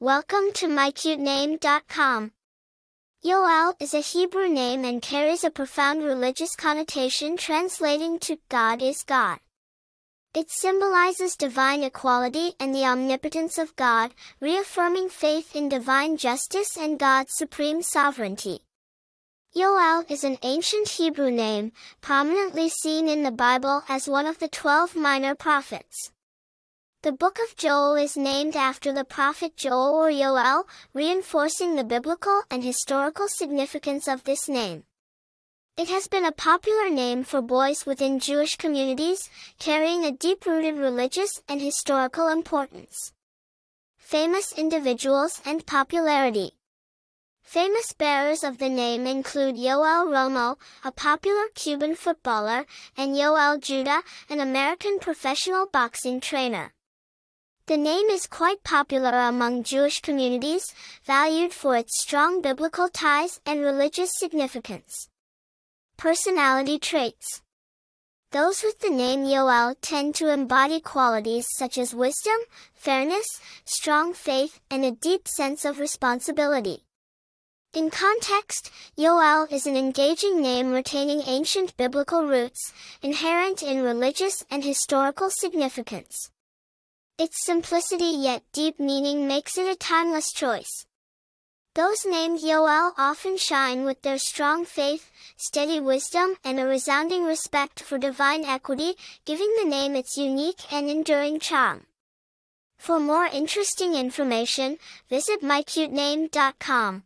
Welcome to mycutename.com. Yoel is a Hebrew name and carries a profound religious connotation translating to God is God. It symbolizes divine equality and the omnipotence of God, reaffirming faith in divine justice and God's supreme sovereignty. Yoel is an ancient Hebrew name, prominently seen in the Bible as one of the twelve minor prophets. The book of Joel is named after the prophet Joel or Yoel, reinforcing the biblical and historical significance of this name. It has been a popular name for boys within Jewish communities, carrying a deep-rooted religious and historical importance. Famous individuals and popularity Famous bearers of the name include Yoel Romo, a popular Cuban footballer, and Yoel Judah, an American professional boxing trainer. The name is quite popular among Jewish communities, valued for its strong biblical ties and religious significance. Personality traits. Those with the name Yoel tend to embody qualities such as wisdom, fairness, strong faith, and a deep sense of responsibility. In context, Yoel is an engaging name retaining ancient biblical roots, inherent in religious and historical significance. Its simplicity yet deep meaning makes it a timeless choice. Those named Yoel often shine with their strong faith, steady wisdom, and a resounding respect for divine equity, giving the name its unique and enduring charm. For more interesting information, visit mycutename.com.